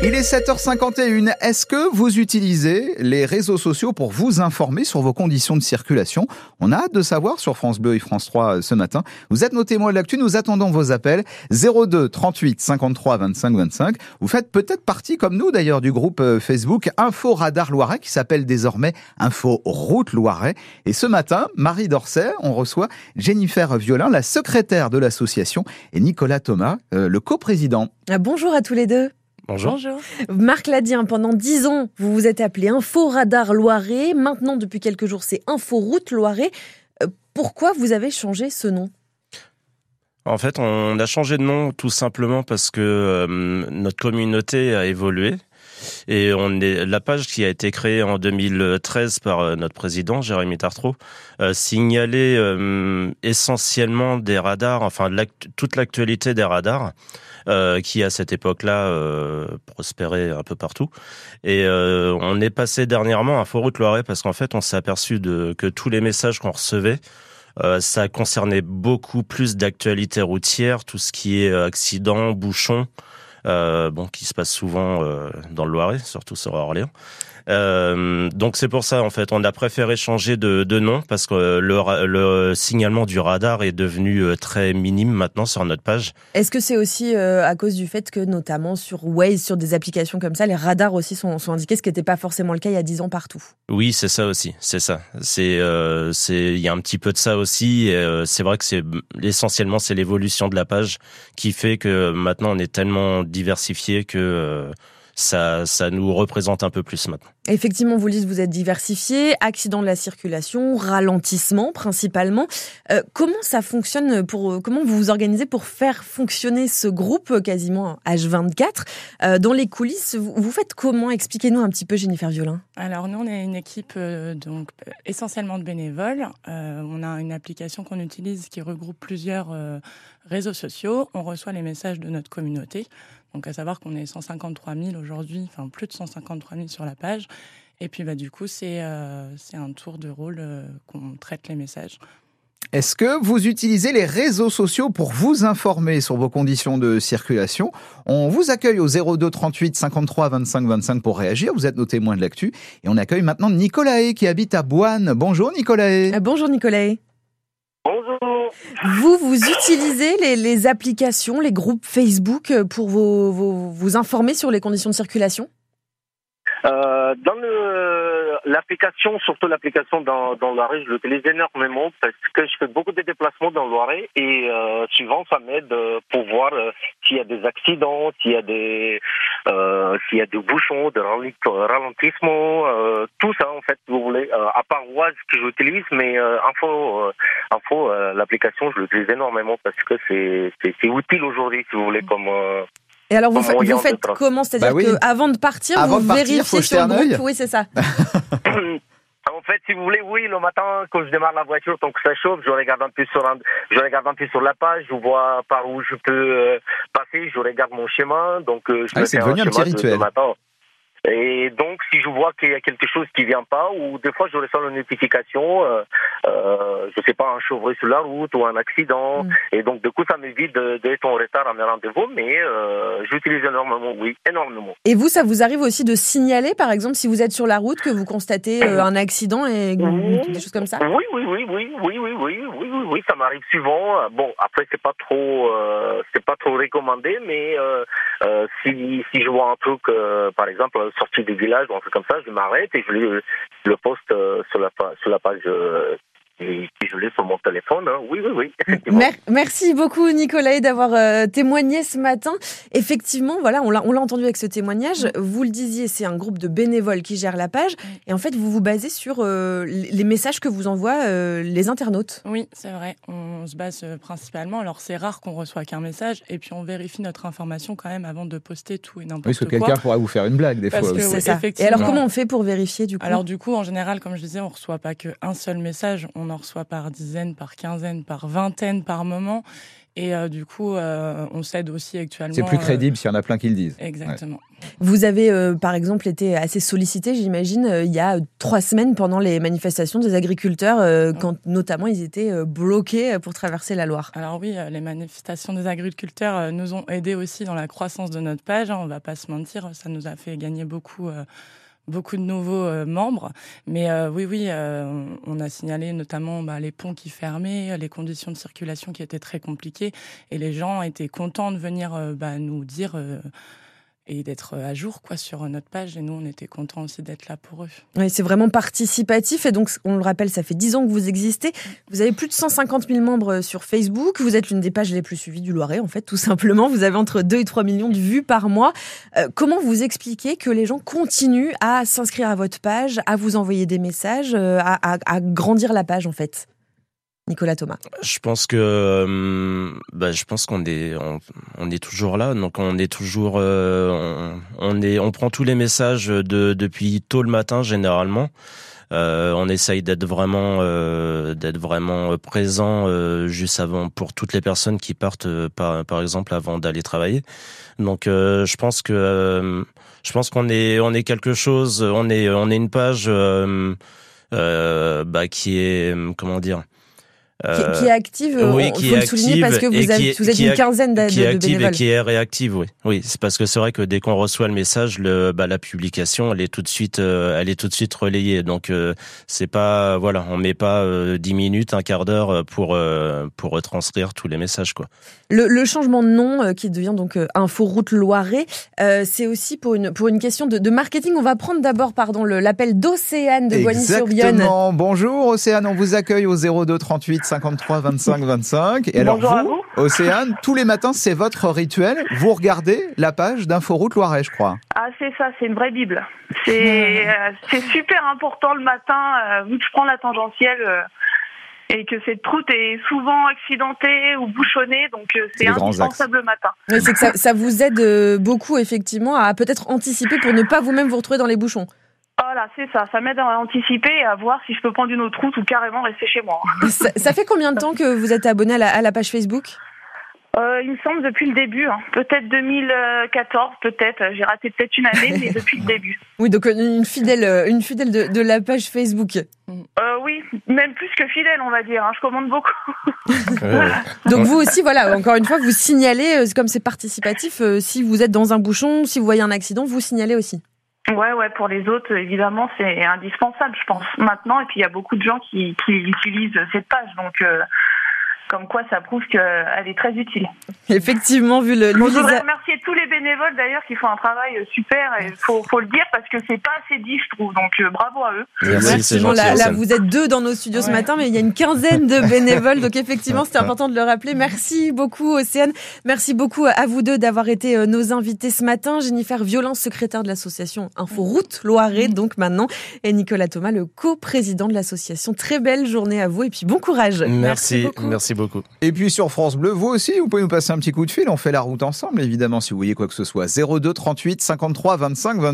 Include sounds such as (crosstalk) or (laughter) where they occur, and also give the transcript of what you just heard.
Il est 7h51. Est-ce que vous utilisez les réseaux sociaux pour vous informer sur vos conditions de circulation? On a hâte de savoir sur France Bleu et France 3 ce matin. Vous êtes nos témoins de l'actu, nous attendons vos appels 02 38 53 25 25. Vous faites peut-être partie, comme nous d'ailleurs, du groupe euh, Facebook Info Radar Loiret qui s'appelle désormais Info Route Loiret. Et ce matin, Marie Dorset, on reçoit Jennifer Violin, la secrétaire de l'association, et Nicolas Thomas, euh, le coprésident. Ah, bonjour à tous les deux. Bonjour. Marc l'a dit, hein, pendant dix ans, vous vous êtes appelé Info Radar Loiret. Maintenant, depuis quelques jours, c'est Info Route Loiret. Euh, pourquoi vous avez changé ce nom? En fait, on a changé de nom tout simplement parce que euh, notre communauté a évolué. Et la page qui a été créée en 2013 par euh, notre président Jérémy Tartreau signalait essentiellement des radars, enfin toute l'actualité des radars. Euh, qui à cette époque-là euh, prospérait un peu partout. Et euh, on est passé dernièrement à Foroute Loiret parce qu'en fait, on s'est aperçu que tous les messages qu'on recevait, ça concernait beaucoup plus d'actualité routière, tout ce qui est accident, bouchon, bon, qui se passe souvent dans le Loiret, surtout sur Orléans. Euh, donc c'est pour ça en fait, on a préféré changer de, de nom parce que le, le, signalement du radar est devenu euh, très minime maintenant sur notre page. Est-ce que c'est aussi euh, à cause du fait que notamment sur Waze, sur des applications comme ça, les radars aussi sont, sont indiqués, ce qui n'était pas forcément le cas il y a 10 ans partout? Oui, c'est ça aussi, c'est ça. C'est c'est il y a un petit peu de ça aussi. c'est vrai que c'est essentiellement c'est l'évolution de la page qui fait que maintenant on est tellement diversifié que ça, ça nous représente un peu plus maintenant. Effectivement, vous dites vous êtes diversifié, accident de la circulation, ralentissement principalement. Euh, comment ça fonctionne pour euh, comment vous vous organisez pour faire fonctionner ce groupe euh, quasiment H24 dans les coulisses? Vous, faites comment? Expliquez-nous un petit peu, Jennifer Violin. Alors nous, on est une équipe donc essentiellement de bénévoles. on a une application qu'on utilise qui regroupe plusieurs réseaux sociaux. On reçoit les messages de notre communauté. Donc à savoir qu'on est 153 000 aujourd'hui, enfin plus de 153 000 sur la page. Et puis bah, du coup, c'est euh, un tour de rôle euh, qu'on traite les messages. Est-ce que vous utilisez les réseaux sociaux pour vous informer sur vos conditions de circulation? On vous accueille au 02 38 53 25 25 pour réagir. Vous êtes nos témoins de l'actu. Et on accueille maintenant Nicolas qui habite à Boine. Bonjour Nicolas. Euh, bonjour Nicolas. Vous, vous utilisez les, applications, les groupes Facebook pour vous, vous informer sur les conditions de circulation? Euh, dans l'application, surtout l'application dans, dans Loiret, je l'utilise énormément parce que je fais beaucoup de déplacements dans Loiret et euh, souvent ça m'aide pour voir euh, s'il y a des accidents, s'il y a des euh, s'il y a des bouchons, des ralentissements, euh, tout ça en fait, vous voulez. à part Waze que j'utilise, mais info, info, l'application, je l'utilise énormément parce que c'est c'est utile aujourd'hui, si vous voulez, comme et alors, vous, vous faites comment? C'est-à-dire bah qu'avant de partir, vous vérifiez sur le groupe Oui, c'est ça. (coughs) En fait, si vous voulez, oui, le matin, quand je démarre la voiture, tant que ça chauffe, je regarde un peu sur, je regarde un peu sur la page, je vois par où je peux euh, passer, je regarde mon chemin, donc euh, je ah, me fais un, un petit rituel. matin. Et donc, si je vois qu'il y a quelque chose qui vient pas, ou des fois je reçois une notification, euh, euh, je sais pas, un chevret sur la route ou un accident, mm. et donc du coup ça m'évite d'être en retard à mes rendez-vous, mais euh, j'utilise énormément, oui, énormément. Et vous, ça vous arrive aussi de signaler, par exemple, si vous êtes sur la route, que vous constatez euh, un accident et des choses comme ça? Oui, oui, oui, oui, oui, oui, oui, oui, oui, oui, ça m'arrive souvent. Bon, après c'est pas trop, euh, c'est pas trop recommandé, mais si si je vois un truc, par exemple sortie du village ou un truc comme ça, je m'arrête et je, le, le poste sur la, sur la page et je l'ai sur mon téléphone. Hein. Oui, oui, oui. merci beaucoup, Nicolas, d'avoir euh, témoigné ce matin. Effectivement, voilà, on l'a, entendu avec ce témoignage. Mm. Vous le disiez, c'est un groupe de bénévoles qui gère la page. Mm. Et en fait, vous vous basez sur euh, les messages que vous envoient euh, les internautes. Oui, c'est vrai. On se base principalement. Alors, c'est rare qu'on reçoit qu'un message. Et puis, on vérifie notre information quand même avant de poster tout et n'importe quoi. Oui, parce que quelqu'un pourrait vous faire une blague des fois. c'est ça. Et alors, comment on fait pour vérifier du coup? Alors, du coup, en général, comme je disais, on reçoit pas qu'un seul message. On on en reçoit par dizaines, par quinzaines, par vingtaines par moment. Et euh, du coup, euh, on s'aide aussi actuellement. C'est plus euh, crédible s'il y en a plein qui le disent. Exactement. Vous avez, euh, par exemple, été assez sollicité, j'imagine, euh, il y a trois semaines pendant les manifestations des agriculteurs, euh, quand notamment ils étaient euh, bloqués pour traverser la Loire. Alors oui, euh, les manifestations des agriculteurs euh, nous ont aidés aussi dans la croissance de notre page. hein, on va pas se mentir, ça nous a fait gagner beaucoup. Beaucoup de nouveaux euh, membres. Mais euh, oui, oui, euh, on on a signalé notamment bah, les ponts qui fermaient, les conditions de circulation qui étaient très compliquées. Et les gens étaient contents de venir euh, bah, nous dire euh, et d'être à jour quoi, sur notre page. Et nous, on était contents aussi d'être là pour eux. Oui, c'est vraiment participatif et donc on le rappelle, ça fait 10 ans que vous existez. Vous avez plus de 150 000 membres sur Facebook. Vous êtes l'une des pages les plus suivies du Loiret, en fait, tout simplement. Vous avez entre 2 et 3 millions de vues par mois. Euh, comment vous expliquez que les gens continuent à s'inscrire à votre page, à vous envoyer des messages, euh, à grandir la page, en fait? Nicolas Thomas. Je pense que euh, bah, je pense qu'on est on, on est toujours là. Donc on est toujours euh, on, on est on prend tous les messages de depuis tôt le matin généralement. Euh, on essaye d'être vraiment euh, d'être vraiment présent euh, juste avant pour toutes les personnes qui partent euh, par par exemple avant d'aller travailler. Donc euh, je pense que je pense qu'on est on est quelque chose on est on est une page bah, qui est comment dire euh, qui est active, euh, oui, il qui faut est le souligner active parce que et vous, avez- est- vous êtes une quinzaine de, qui est de active et bénévoles. qui est réactive, oui. Oui, c'est parce que c'est vrai que dès qu'on reçoit le message, le, bah, la publication, elle est tout de suite, euh, elle est tout de suite relayée. Donc euh, c'est pas, voilà, on met pas euh, 10 minutes, un quart d'heure pour euh, pour retranscrire tous les messages, quoi. Le, le changement de nom euh, qui devient donc euh, Inforoute Loiret, euh, c'est aussi pour une, pour une question de, de marketing. On va prendre d'abord pardon l'appel d'Océane de Boigny-sur-Yonne. Exactement. Bonjour Océane, on vous accueille au 02 38 53 25 25. Et alors Bonjour à vous, vous. Océane, tous les matins, c'est votre rituel. Vous regardez la page d'Inforoute Loiret, je crois. Ah, c'est ça, c'est une vraie Bible. C'est euh, c'est super important le matin, euh, vu que je prends la tangentielle euh, et que cette route est souvent accidentée ou bouchonnée, donc euh, c'est indispensable le matin. Oui, c'est que ça, ça vous aide euh, beaucoup effectivement à peut-être anticiper pour ne pas vous-même vous retrouver dans les bouchons. Voilà, c'est ça. Ça m'aide à anticiper et à voir si je peux prendre une autre route ou carrément rester chez moi. (laughs) Ça, ça fait combien de temps que vous êtes abonné à la, à la page Facebook Euh, il me semble depuis le début, hein. peut-être 2014, peut-être. J'ai raté peut-être une année, mais (laughs) depuis le début. Oui, donc euh, une fidèle, euh, une fidèle de, de la page Facebook. Euh, oui, même plus que fidèle, on va dire. hein. Je commande beaucoup. (laughs) Donc vous aussi, voilà, encore une fois, vous signalez, euh, comme c'est participatif, euh, si vous êtes dans un bouchon, si vous voyez un accident, vous signalez aussi. Ouais, ouais, pour les autres, évidemment, c'est indispensable, je pense, maintenant. Et puis, il y a beaucoup de gens qui, qui utilisent cette page, donc euh, comme quoi ça prouve qu'elle est très utile. Effectivement, vu le, je voudrais remercier tous les bénévoles, d'ailleurs, qui font un travail super, et faut, faut le dire, parce que c'est pas assez dit, je trouve. Donc, euh, bravo à eux. Merci, c'est gentil. là, vous êtes deux dans nos studios ce matin, mais il y a une quinzaine de (laughs) bénévoles. Donc, effectivement, c'était important de le rappeler. Merci beaucoup, Océane. Merci beaucoup à vous deux d'avoir été euh, nos invités ce matin. Jennifer Violin, secrétaire de l'association Inforoute Loiret, donc maintenant, et Nicolas Thomas, le co-président de l'association. Très belle journée à vous et puis bon courage. Merci, beaucoup. merci Et puis sur France Bleu, vous aussi, vous pouvez nous passer un petit coup de fil. On fait la route ensemble, évidemment, si vous voyez quoi que ce soit. 02 38 53 25 25.